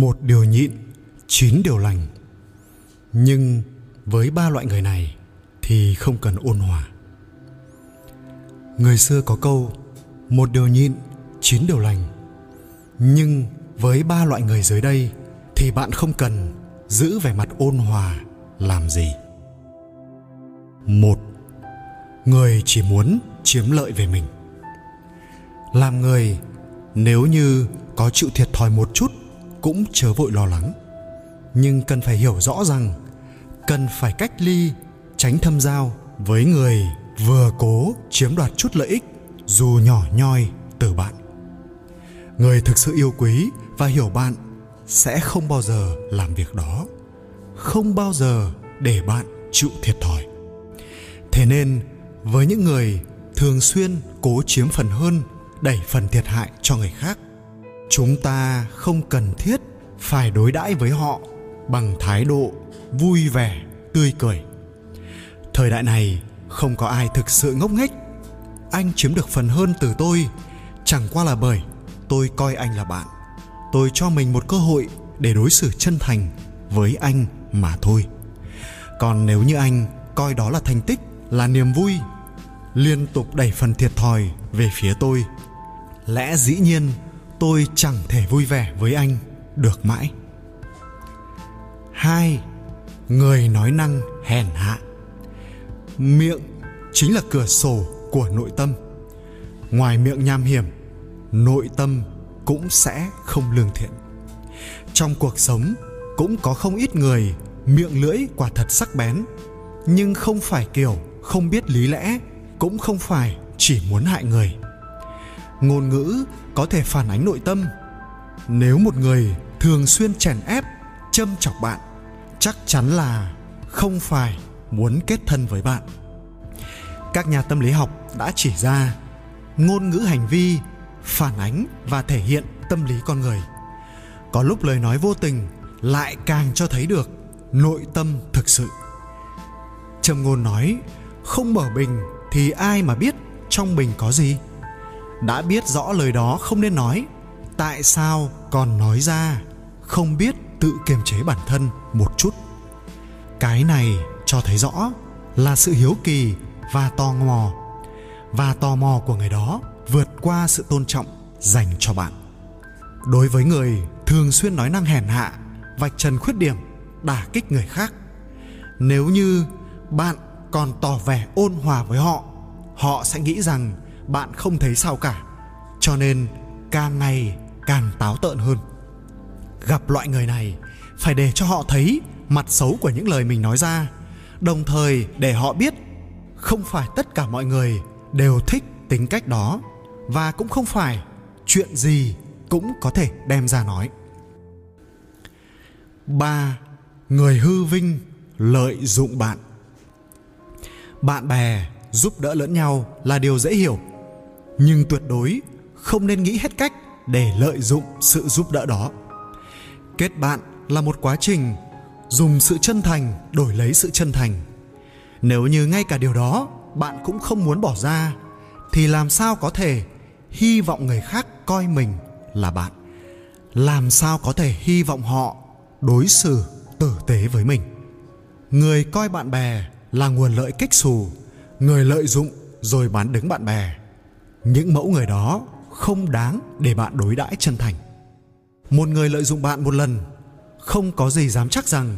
một điều nhịn, chín điều lành. Nhưng với ba loại người này thì không cần ôn hòa. Người xưa có câu, một điều nhịn, chín điều lành. Nhưng với ba loại người dưới đây thì bạn không cần giữ vẻ mặt ôn hòa làm gì. Một, người chỉ muốn chiếm lợi về mình. Làm người, nếu như có chịu thiệt thòi một chút cũng chớ vội lo lắng. Nhưng cần phải hiểu rõ rằng, cần phải cách ly, tránh thâm giao với người vừa cố chiếm đoạt chút lợi ích dù nhỏ nhoi từ bạn. Người thực sự yêu quý và hiểu bạn sẽ không bao giờ làm việc đó, không bao giờ để bạn chịu thiệt thòi. Thế nên, với những người thường xuyên cố chiếm phần hơn, đẩy phần thiệt hại cho người khác chúng ta không cần thiết phải đối đãi với họ bằng thái độ vui vẻ, tươi cười. Thời đại này không có ai thực sự ngốc nghếch. Anh chiếm được phần hơn từ tôi. Chẳng qua là bởi tôi coi anh là bạn. Tôi cho mình một cơ hội để đối xử chân thành với anh mà thôi. Còn nếu như anh coi đó là thành tích, là niềm vui, liên tục đẩy phần thiệt thòi về phía tôi, lẽ dĩ nhiên tôi chẳng thể vui vẻ với anh được mãi. Hai, người nói năng hèn hạ. Miệng chính là cửa sổ của nội tâm. Ngoài miệng nham hiểm, nội tâm cũng sẽ không lương thiện. Trong cuộc sống cũng có không ít người miệng lưỡi quả thật sắc bén, nhưng không phải kiểu không biết lý lẽ, cũng không phải chỉ muốn hại người ngôn ngữ có thể phản ánh nội tâm. Nếu một người thường xuyên chèn ép, châm chọc bạn, chắc chắn là không phải muốn kết thân với bạn. Các nhà tâm lý học đã chỉ ra ngôn ngữ hành vi phản ánh và thể hiện tâm lý con người. Có lúc lời nói vô tình lại càng cho thấy được nội tâm thực sự. Trầm ngôn nói, không mở bình thì ai mà biết trong bình có gì? Đã biết rõ lời đó không nên nói. Tại sao còn nói ra? Không biết tự kiềm chế bản thân một chút. Cái này cho thấy rõ là sự hiếu kỳ và tò mò. Và tò mò của người đó vượt qua sự tôn trọng dành cho bạn. Đối với người thường xuyên nói năng hèn hạ, vạch trần khuyết điểm, đả kích người khác, nếu như bạn còn tỏ vẻ ôn hòa với họ họ sẽ nghĩ rằng bạn không thấy sao cả. Cho nên, càng ngày càng táo tợn hơn. Gặp loại người này, phải để cho họ thấy mặt xấu của những lời mình nói ra. Đồng thời, để họ biết không phải tất cả mọi người đều thích tính cách đó. Và cũng không phải chuyện gì cũng có thể đem ra nói. Ba, người hư vinh lợi dụng bạn. Bạn bè giúp đỡ lẫn nhau là điều dễ hiểu nhưng tuyệt đối không nên nghĩ hết cách để lợi dụng sự giúp đỡ đó. Kết bạn là một quá trình dùng sự chân thành đổi lấy sự chân thành. Nếu như ngay cả điều đó bạn cũng không muốn bỏ ra, thì làm sao có thể hy vọng người khác coi mình là bạn? Làm sao có thể hy vọng họ đối xử tử tế với mình? Người coi bạn bè là nguồn lợi kích xù, người lợi dụng rồi bán đứng bạn bè những mẫu người đó không đáng để bạn đối đãi chân thành. Một người lợi dụng bạn một lần, không có gì dám chắc rằng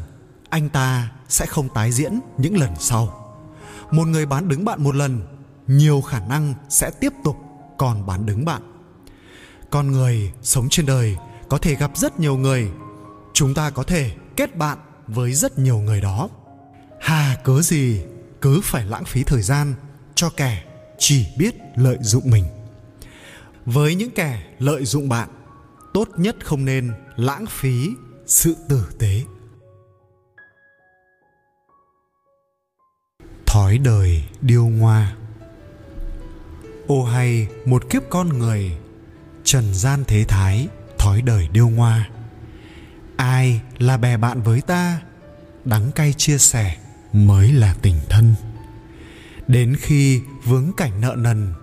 anh ta sẽ không tái diễn những lần sau. Một người bán đứng bạn một lần, nhiều khả năng sẽ tiếp tục còn bán đứng bạn. Con người sống trên đời có thể gặp rất nhiều người. Chúng ta có thể kết bạn với rất nhiều người đó. Hà, cớ gì cứ phải lãng phí thời gian cho kẻ chỉ biết lợi dụng mình. Với những kẻ lợi dụng bạn, tốt nhất không nên lãng phí sự tử tế. Thói đời điêu ngoa. Ô hay một kiếp con người, trần gian thế thái, thói đời điêu ngoa. Ai là bè bạn với ta, đắng cay chia sẻ mới là tình thân đến khi vướng cảnh nợ nần,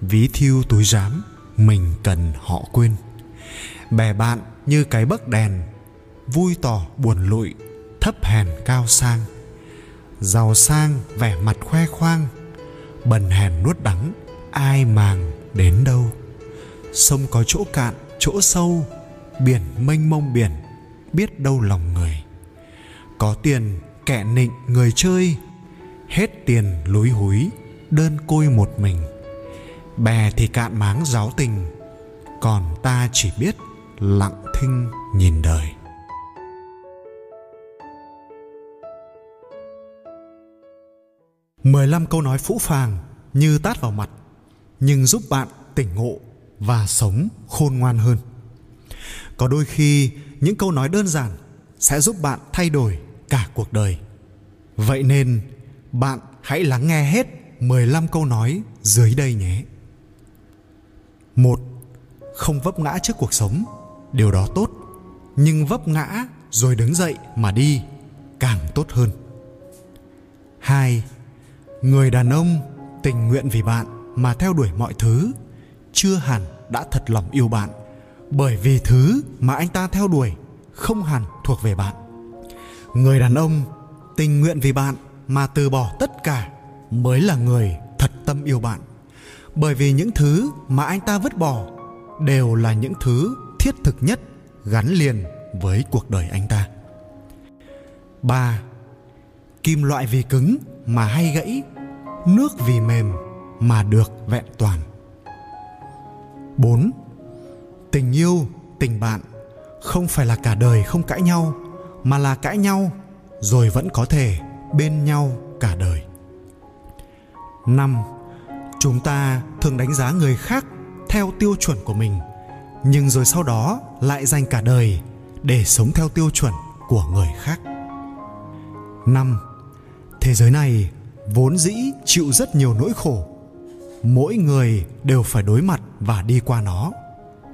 ví thiêu túi rám mình cần họ quên. Bè bạn như cái bấc đèn, vui tỏ buồn lụi, thấp hèn cao sang. Giàu sang, vẻ mặt khoe khoang, bần hèn nuốt đắng, ai màng đến đâu. Sông có chỗ cạn, chỗ sâu, biển mênh mông biển, biết đâu lòng người. Có tiền, kẻ nịnh người chơi hết tiền lúi húi, đơn côi một mình bè thì cạn máng giáo tình, còn ta chỉ biết lặng thinh nhìn đời 15 câu nói phũ phàng như tát vào mặt, nhưng giúp bạn tỉnh ngộ và sống khôn ngoan hơn. Có đôi khi, những câu nói đơn giản sẽ giúp bạn thay đổi cả cuộc đời. Vậy nên bạn hãy lắng nghe hết 15 câu nói dưới đây nhé. một Không vấp ngã trước cuộc sống, điều đó tốt, nhưng vấp ngã rồi đứng dậy mà đi càng tốt hơn. 2 người đàn ông tình nguyện vì bạn mà theo đuổi mọi thứ chưa hẳn đã thật lòng yêu bạn bởi vì thứ mà anh ta theo đuổi không hẳn thuộc về bạn người đàn ông tình nguyện vì bạn mà từ bỏ tất cả mới là người thật tâm yêu bạn bởi vì những thứ mà anh ta vứt bỏ đều là những thứ thiết thực nhất gắn liền với cuộc đời anh ta 3. Kim loại vì cứng mà hay gãy nước vì mềm mà được vẹn toàn 4. Tình yêu, tình bạn không phải là cả đời không cãi nhau mà là cãi nhau rồi vẫn có thể bên nhau cả đời. 5. Chúng ta thường đánh giá người khác theo tiêu chuẩn của mình, nhưng rồi sau đó lại dành cả đời để sống theo tiêu chuẩn của người khác. 5. Thế giới này vốn dĩ chịu rất nhiều nỗi khổ mỗi người đều phải đối mặt và đi qua nó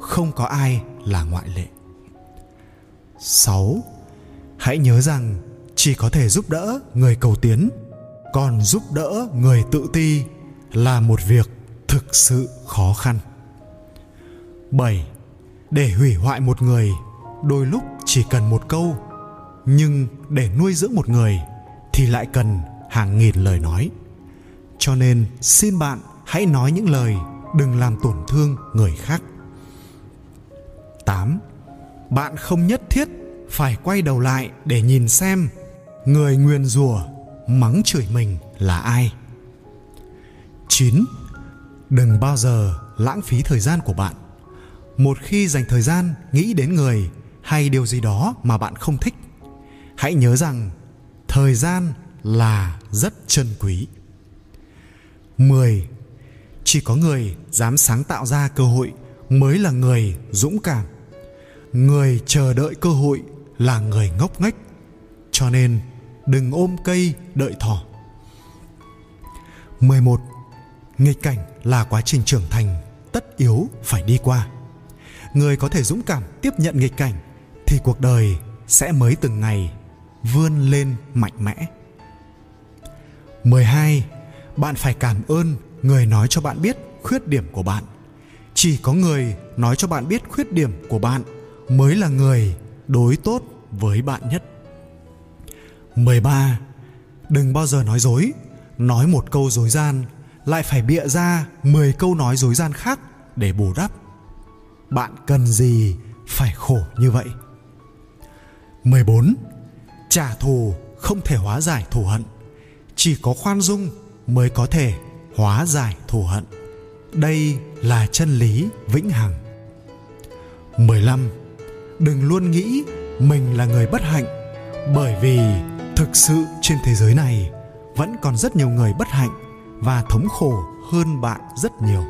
không có ai là ngoại lệ 6. Hãy nhớ rằng chỉ có thể giúp đỡ người cầu tiến, còn giúp đỡ người tự ti là một việc thực sự khó khăn. 7. Để hủy hoại một người, đôi lúc chỉ cần một câu, nhưng để nuôi dưỡng một người thì lại cần hàng nghìn lời nói cho nên xin bạn hãy nói những lời đừng làm tổn thương người khác 8. Bạn không nhất thiết phải quay đầu lại để nhìn xem người nguyền rủa mắng chửi mình là ai. 9. Đừng bao giờ lãng phí thời gian của bạn. Một khi dành thời gian nghĩ đến người hay điều gì đó mà bạn không thích, hãy nhớ rằng thời gian là rất trân quý. 10. Chỉ có người dám sáng tạo ra cơ hội mới là người dũng cảm. Người chờ đợi cơ hội là người ngốc nghếch. Cho nên đừng ôm cây đợi thỏ. 11. Nghịch cảnh là quá trình trưởng thành, tất yếu phải đi qua. Người có thể dũng cảm tiếp nhận nghịch cảnh thì cuộc đời sẽ mới từng ngày vươn lên mạnh mẽ. 12. Bạn phải cảm ơn người nói cho bạn biết khuyết điểm của bạn. Chỉ có người nói cho bạn biết khuyết điểm của bạn mới là người đối tốt với bạn nhất. 13. Đừng bao giờ nói dối, nói một câu dối gian lại phải bịa ra 10 câu nói dối gian khác để bù đắp. Bạn cần gì phải khổ như vậy? 14. Trả thù không thể hóa giải thù hận chỉ có khoan dung mới có thể hóa giải thù hận đây là chân lý vĩnh hằng 15 đừng luôn nghĩ mình là người bất hạnh bởi vì thực sự trên thế giới này vẫn còn rất nhiều người bất hạnh và thống khổ hơn bạn rất nhiều.